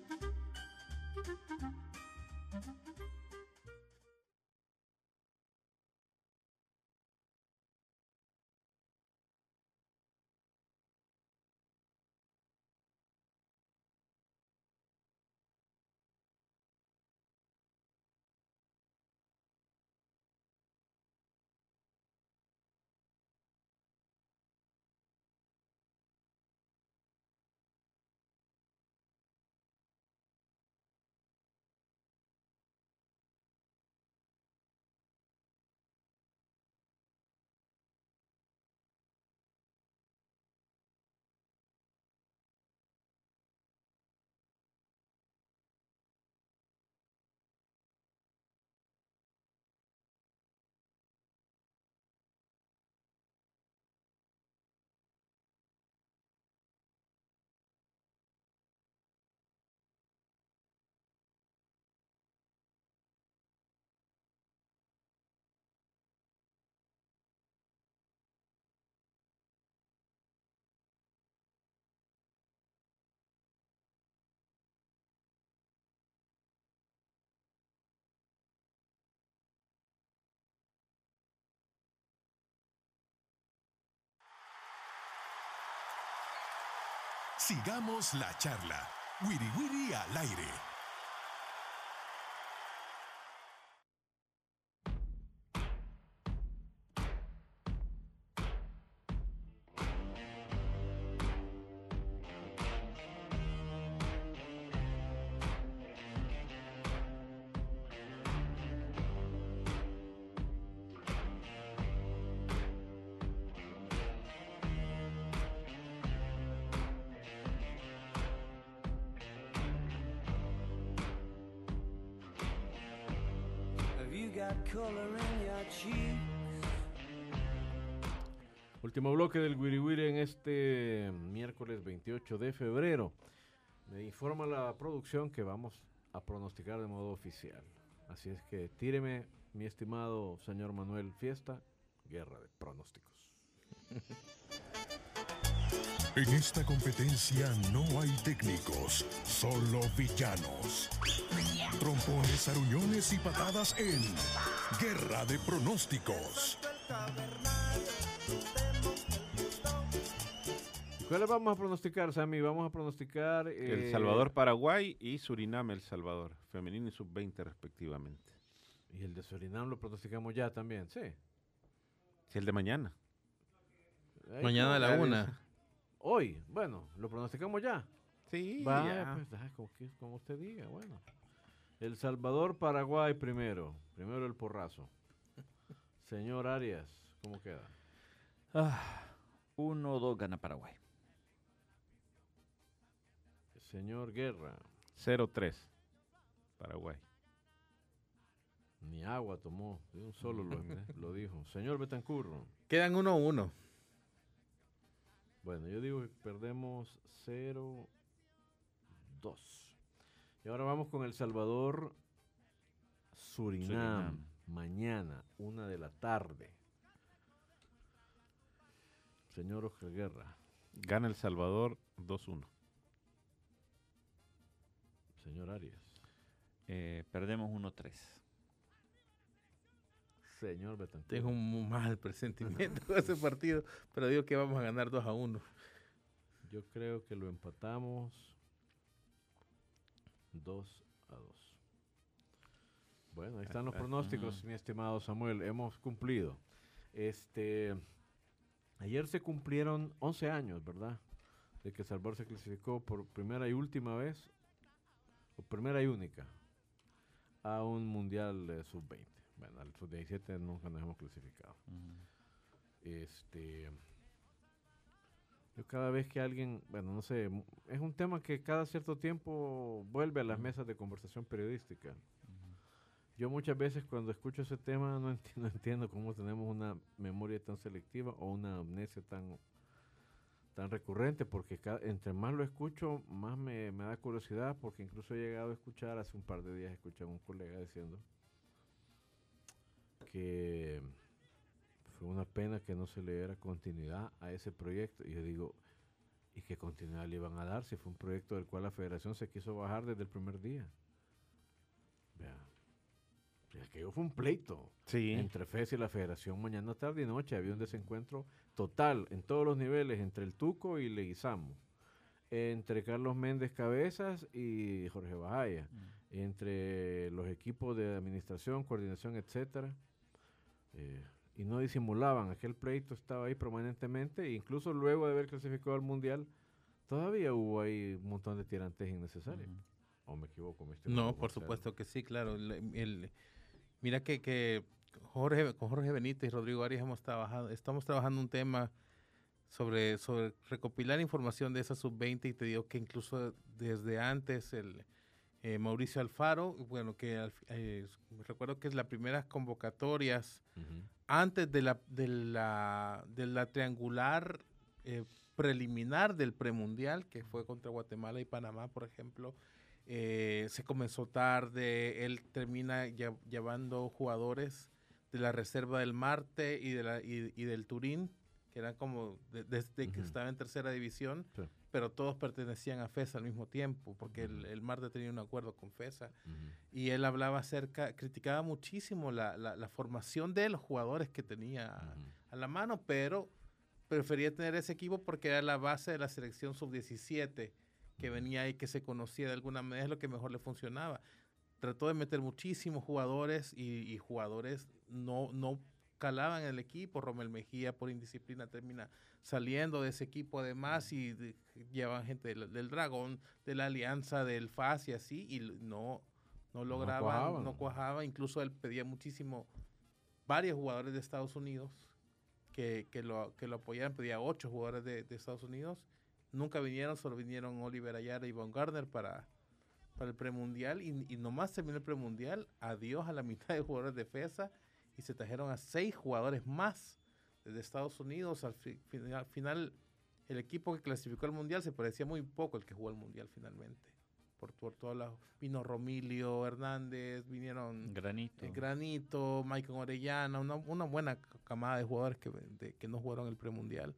Sigamos la charla. Wiri Wiri al aire. Bloque del Wiri Wiri en este miércoles 28 de febrero. Me informa la producción que vamos a pronosticar de modo oficial. Así es que tíreme, mi estimado señor Manuel Fiesta, guerra de pronósticos. En esta competencia no hay técnicos, solo villanos. Trompones, aruñones y patadas en Guerra de Pronósticos. ¿Cuáles vamos a pronosticar, Sammy? Vamos a pronosticar... El eh, Salvador, Paraguay y Surinam, El Salvador. Femenino y sub-20 respectivamente. Y el de Surinam lo pronosticamos ya también, sí. Si el de mañana. Mañana a la una. Hoy, bueno, lo pronosticamos ya. Sí, Vaya, ya. pues, ah, como, que- como usted diga, bueno. El Salvador, Paraguay primero. Primero el porrazo. Señor Arias, ¿cómo queda? Ah, 1-2 gana Paraguay. Señor Guerra, 0-3. Paraguay. ni agua tomó, de un solo lo, lo dijo. Señor Betancurro, Quedan uno a uno. bueno, yo digo que perdemos 0-2. Y ahora vamos con El Salvador, Surinam. Surinam. Mañana, una de la tarde. Señor Oscar Guerra, Gana El Salvador 2-1. Señor Arias, Eh, perdemos 1-3. señor Betancurro. Tengo un mal presentimiento con ese partido, pero digo que vamos a ganar 2 a 1. Yo creo que lo empatamos 2 a 2. Bueno, ahí están los Ah, ah, pronósticos, mm. mi estimado Samuel. Hemos cumplido. Este, ayer se cumplieron 11 años, ¿verdad? De que Salvador se clasificó por primera y última vez, primera y única, a un mundial de sub-20. Bueno, al sub-17 nunca nos hemos clasificado. Este, yo cada vez que alguien, bueno, no sé, es un tema que cada cierto tiempo vuelve a las mesas de conversación periodística. Yo muchas veces cuando escucho ese tema no entiendo cómo tenemos una memoria tan selectiva o una amnesia tan, tan recurrente, porque ca- entre más lo escucho, más me, me da curiosidad, porque incluso he llegado a escuchar, hace un par de días escuché a un colega diciendo que fue una pena que no se le diera continuidad a ese proyecto. Y yo digo, ¿y qué continuidad le iban a dar si fue un proyecto del cual la federación se quiso bajar desde el primer día? Vea, aquello fue un pleito Sí. entre FES y la federación mañana, tarde y noche. Había un desencuentro total en todos los niveles entre el Tuco y Leguizamo. Entre Carlos Méndez Cabezas y Jorge Bajaya. Entre los equipos de administración, coordinación, etcétera. Eh, y no disimulaban, aquel pleito estaba ahí permanentemente, e incluso luego de haber clasificado al Mundial, todavía hubo ahí un montón de tirantes innecesarios. ¿O me equivoco? estimado No, por supuesto que sí, claro. El, el- mira que, que Jorge, con Jorge Benítez y Rodrigo Arias hemos trabajado, estamos trabajando un tema sobre, sobre recopilar información de esa sub-20 y te digo que incluso desde antes el eh, Mauricio Alfaro, bueno, que eh, recuerdo que es las primeras convocatorias antes de la, de la, de la triangular eh, preliminar del premundial, que fue contra Guatemala y Panamá, por ejemplo, eh, se comenzó tarde, él termina lle- llevando jugadores de la reserva del Marte y, de la, y, y del Turín, que eran como de- desde que estaba en tercera división, Sí. pero todos pertenecían a FESA al mismo tiempo, porque el, el Marte tenía un acuerdo con FESA. Y él hablaba acerca, criticaba muchísimo la, la- la formación de los jugadores que tenía a la mano, pero prefería tener ese equipo porque era la base de la selección sub-17 que venía ahí, que se conocía de alguna manera, es lo que mejor le funcionaba. Trató de meter muchísimos jugadores y, y jugadores no, no calaban en el equipo. Romel Mejía por indisciplina termina saliendo de ese equipo además y de- llevan gente del, del Dragón, de la Alianza, del FAS y así, y no, no lograban, no cuajaba. Incluso él pedía muchísimo, varios jugadores de Estados Unidos que, que, lo, que lo apoyaran, pedía ocho jugadores de, de Estados Unidos. Nunca vinieron, solo vinieron Oliver Ayala y Von Gardner para, para el premundial y, y nomás terminó el premundial, adiós a la mitad de jugadores de FESA y se trajeron a seis jugadores más desde Estados Unidos. Al fi- final, al final, el equipo que clasificó al mundial se parecía muy poco al que jugó el mundial finalmente. Por, por todos lados. Vino Romilio Hernández, vinieron Granito. eh, Granito, Michael Orellana, una, una buena camada de jugadores que, de- que no jugaron el premundial.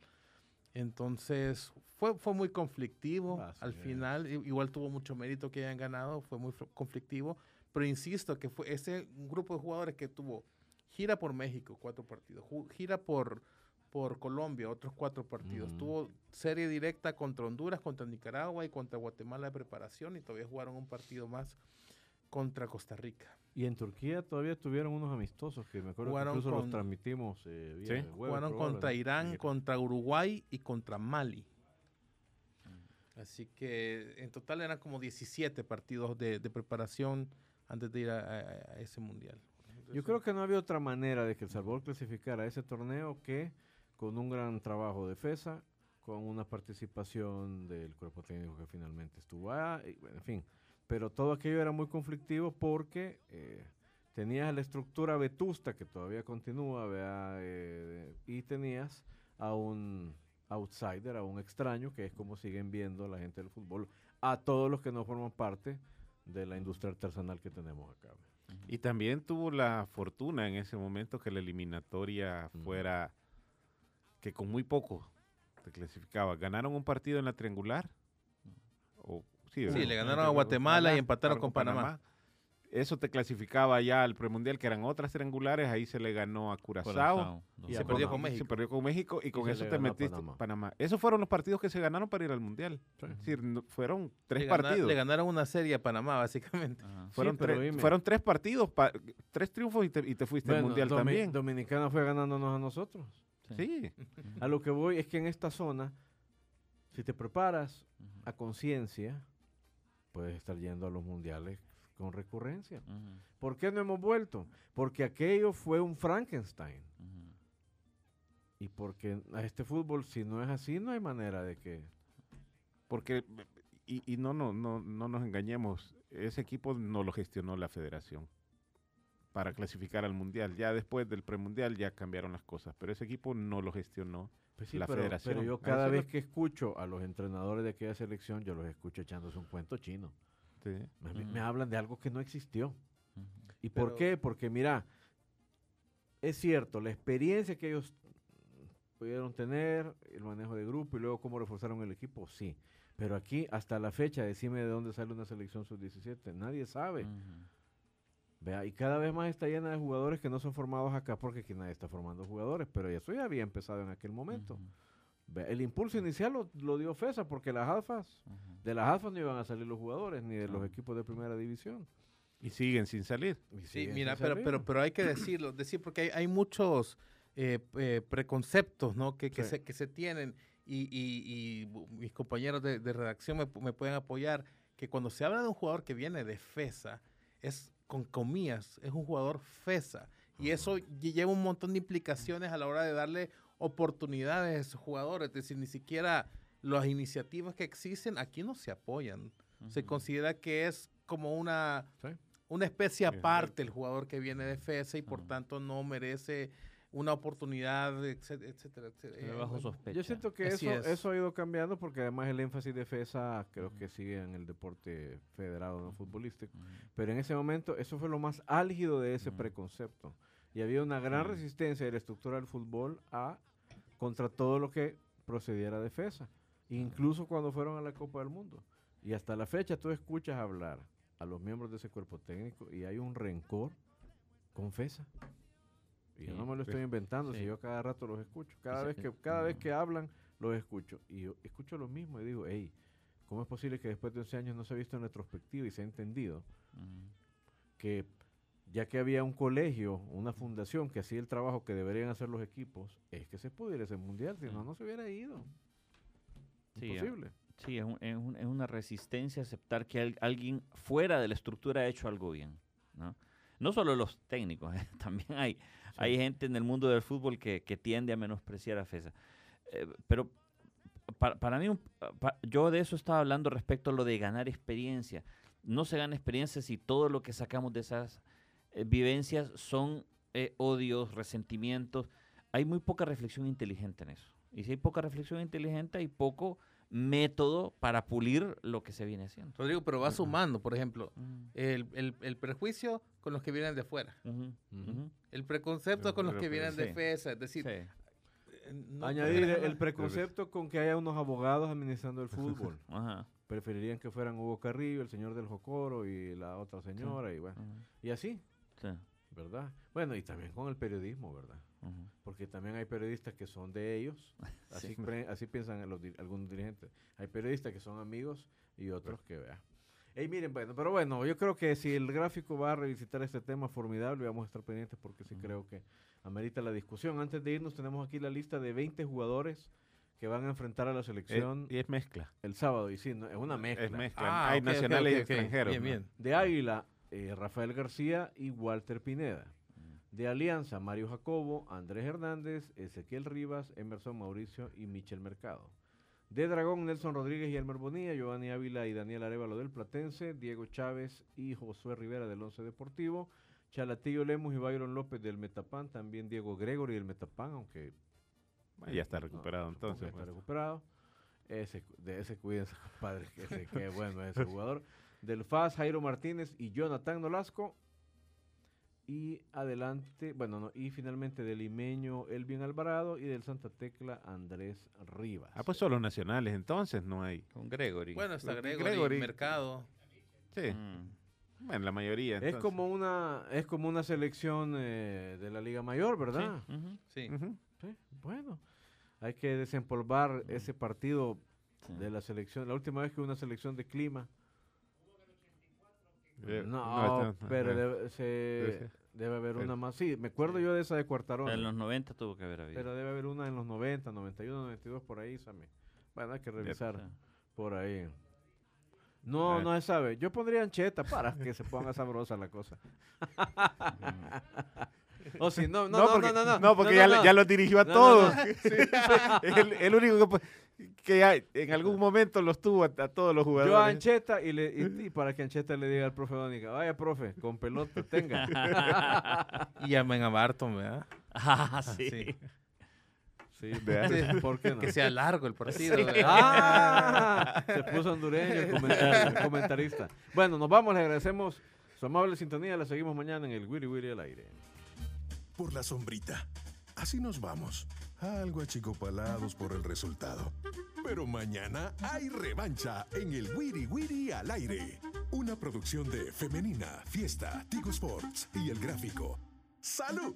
Entonces, fue, fue muy conflictivo al final. Igual tuvo mucho mérito que hayan ganado, fue muy conflictivo. Pero insisto que fue ese grupo de jugadores que tuvo gira por México, cuatro partidos, gira por, por Colombia, otros cuatro partidos. Tuvo serie directa contra Honduras, contra Nicaragua y contra Guatemala de preparación y todavía jugaron un partido más contra Costa Rica. Y en Turquía todavía tuvieron unos amistosos que me acuerdo Jugaron que incluso con- los transmitimos. Eh, vía Sí. web, Jugaron contra. Irán, Sí. contra Uruguay y contra Mali. Así que en total eran como 17 partidos de, de preparación antes de ir a, a- a ese mundial. Yo creo que no había otra manera de que El Salvador clasificara a ese torneo que con un gran trabajo de FESA, con una participación del cuerpo técnico que finalmente estuvo ahí, bueno, en fin. Pero todo aquello era muy conflictivo porque eh, tenías la estructura vetusta que todavía continúa. Eh, y tenías a un outsider, a un extraño, que es como siguen viendo la gente del fútbol, a todos los que no forman parte de la industria artesanal que tenemos acá. Y también tuvo la fortuna en ese momento que la eliminatoria fuera que con muy poco te clasificaba. Ganaron un partido en la triangular. Sí, le ganaron a. Guatemala y empataron con Panamá. Eso te clasificaba ya al premundial, que eran otras triangulares. Ahí se le ganó a Curazao. Y se perdió con Se México. perdió con México y con se eso te metiste Panamá. Panamá. Esos fueron los partidos que se ganaron para ir al mundial. Sí. Es decir, no- fueron tres Le gana- partidos. le ganaron una serie a Panamá, básicamente. Ajá. Fueron, tres, dime. fueron tres partidos, pa- tres triunfos y te, y te fuiste al mundial Domi- también. Dominicana fue ganándonos a nosotros. Sí. A lo que voy es que en esta zona, si te preparas a conciencia, puedes estar yendo a los mundiales con recurrencia. ¿Por qué no hemos vuelto? Porque aquello fue un Frankenstein. Y porque a este fútbol, si no es así, no hay manera de que... Porque, y, y no, no, no, no nos engañemos, ese equipo no lo gestionó la federación para clasificar al mundial. Ya después del premundial ya cambiaron las cosas, pero ese equipo no lo gestionó Pues sí, la pero, federación. pero yo cada vez que escucho a los entrenadores de aquella selección, yo los escucho echándose un cuento chino. Sí. Me, me hablan de algo que no existió. ¿Y por Pero- qué? Porque mira, es cierto, la experiencia que ellos pudieron tener, el manejo de grupo y luego cómo reforzaron el equipo, sí. Pero aquí, hasta la fecha, decime de dónde sale una selección sub-17. Nadie sabe. Vea, y cada vez más está llena de jugadores que no son formados acá porque aquí nadie está formando jugadores, pero eso ya había empezado en aquel momento. Ujú. Vea, el impulso inicial lo, lo dio FESA porque las alfas, Ujú. de las alfas no iban a salir los jugadores ni de los No. equipos de primera división. Y siguen sin salir. Y Sí, siguen mira, sin pero, salir. pero, pero hay que decirlo, decir porque hay, hay muchos eh, eh, preconceptos ¿no? que, que Sí. se, que se tienen y, y- y mis compañeros de, de redacción me, me pueden apoyar, que cuando se habla de un jugador que viene de FESA, es con comillas, es un jugador FESA. Y eso lle- lleva un montón de implicaciones a la hora de darle oportunidades a esos jugadores. Es decir, ni siquiera las iniciativas que existen aquí no se apoyan. Se considera que es como una, Sí. una especie aparte el jugador que viene de FESA y por tanto no merece una oportunidad, etcétera, etcétera. etcétera. Eh, bajo bueno, sospecha. Yo siento que eso, es. eso ha ido cambiando porque además el énfasis de FESA creo que sigue en el deporte federado no futbolístico. Pero en ese momento eso fue lo más álgido de ese preconcepto. Y había una gran resistencia de la estructura del fútbol a contra todo lo que procediera de FESA. Incluso cuando fueron a la Copa del Mundo. Y hasta la fecha tú escuchas hablar a los miembros de ese cuerpo técnico y hay un rencor con FESA. Y yo no me lo estoy pues, inventando, si sí. yo cada rato los escucho. Cada vez que cada vez que hablan, los escucho. Y yo escucho lo mismo y digo, hey, ¿cómo es posible que después de 11 años no se ha visto en retrospectiva y se ha entendido Ujú. que ya que había un colegio, una fundación que hacía el trabajo que deberían hacer los equipos, es que se pudiera ese mundial, si no, no se hubiera ido. Sí, Imposible. Sí, es, un- es un- es una resistencia a aceptar que al- alguien fuera de la estructura ha hecho algo bien. No, no solo los técnicos, ¿eh? también hay, hay gente en el mundo del fútbol que, que tiende a menospreciar a FESA. Eh, pero pa- para, mí, un- pa- yo de eso estaba hablando respecto a lo de ganar experiencia. No se gana experiencia si todo lo que sacamos de esas eh, vivencias son eh, odios, resentimientos. Hay muy poca reflexión inteligente en eso. Y si hay poca reflexión inteligente, hay poco método para pulir lo que se viene haciendo. Rodrigo, pero va sumando, por ejemplo, Ujú, el, el- el prejuicio con los que vienen de fuera, ujú, Ujú. ujú. el preconcepto Pero- con los pero- que pero vienen de sí. FESA, es decir, Sí. eh, no- Añadir el preconcepto con que haya unos abogados administrando el fútbol. Ajá, Preferirían que fueran Hugo Carrillo, el señor del Jocoro y la otra señora, y bueno, ajá, y así, sí, ¿verdad? Bueno, y también con el periodismo, ¿verdad? Porque también hay periodistas que son de ellos, así, Sí. pre- así piensan los di- algunos dirigentes. Hay periodistas que son amigos y otros que vean. Miren, bueno, pero bueno, yo creo que si el gráfico va a revisitar este tema formidable, vamos a estar pendientes porque sí creo que amerita la discusión. Antes de irnos, tenemos aquí la lista de 20 jugadores que van a enfrentar a la Eh, selección y es mezcla. el sábado. Y sí, no, es una mezcla. Es mezcla. Ah, Hay ok, ok, nacionales y extranjeros. Bien, ¿no? bien. De Águila, eh, Rafael García y Walter Pineda. De Alianza, Mario Jacobo, Andrés Hernández, Ezequiel Rivas, Emerson Mauricio y Michel Mercado. De Dragón, Nelson Rodríguez y Elmer Bonilla, Giovanni Ávila y Daniel Arevalo del Platense, Diego Chávez y Josué Rivera del Once Deportivo, Chalatillo Lemos y Byron López del Metapán, también Diego Gregory del Metapán, aunque Bueno, ya está recuperado que entonces. está pues. recuperado. Ese, de ese cuídense, compadre, que ese- qué bueno ese jugador. Del FAS, Jairo Martínez y Jonathan Nolasco. Y adelante, bueno, no, y finalmente del limeño Elvin Alvarado y del Santa Tecla Andrés Rivas. Ah, pues solo nacionales, entonces no hay. Con Gregory. Bueno, está Gregory, Gregory- Mercado. Sí, Mm, bueno, la mayoría. es como una es como una selección eh, de la Liga Mayor, ¿verdad? Sí. Sí, bueno. Hay que desempolvar ese partido sí. de la selección. La última vez que hubo una selección de clima. Eh, No, pero debe, se- haber una más. Sí, me acuerdo yo de esa de Cuartarón. En los 90 tuvo que haber habido. Pero debe haber una en los 90, 91, 92, por ahí, Sammy. Bueno, hay que revisar Sí. por ahí. No, Eh. no se sabe. Yo pondría ancheta para que se ponga sabrosa la cosa. O si no, no, No, no, porque, no, no, no, porque no, ya, no, le- no. ya lo dirigió a No, no, todos. el, el único que, que ya en algún momento los tuvo a, a todos los Yo a jugadores. Ancheta y, le, y, y para que Ancheta le diga al profe Dónica, vaya profe, con pelota, tenga. Y llamen a Barton, ¿verdad? Ah, sí. Sí. Sí, Vea. sí, ¿por qué no? Que sea largo el partido. ¿verdad? ¡Ah! Se puso hondureño el, el comentarista. Bueno, nos vamos, le agradecemos su amable sintonía, le seguimos mañana en el Wiri Wiri al aire. por la sombrita. Así nos vamos, algo achicopalados por el resultado. Pero mañana hay revancha en el Wiri Wiri al aire. Una producción de Femenina, Fiesta, Tigo Sports y El Gráfico. ¡Salud!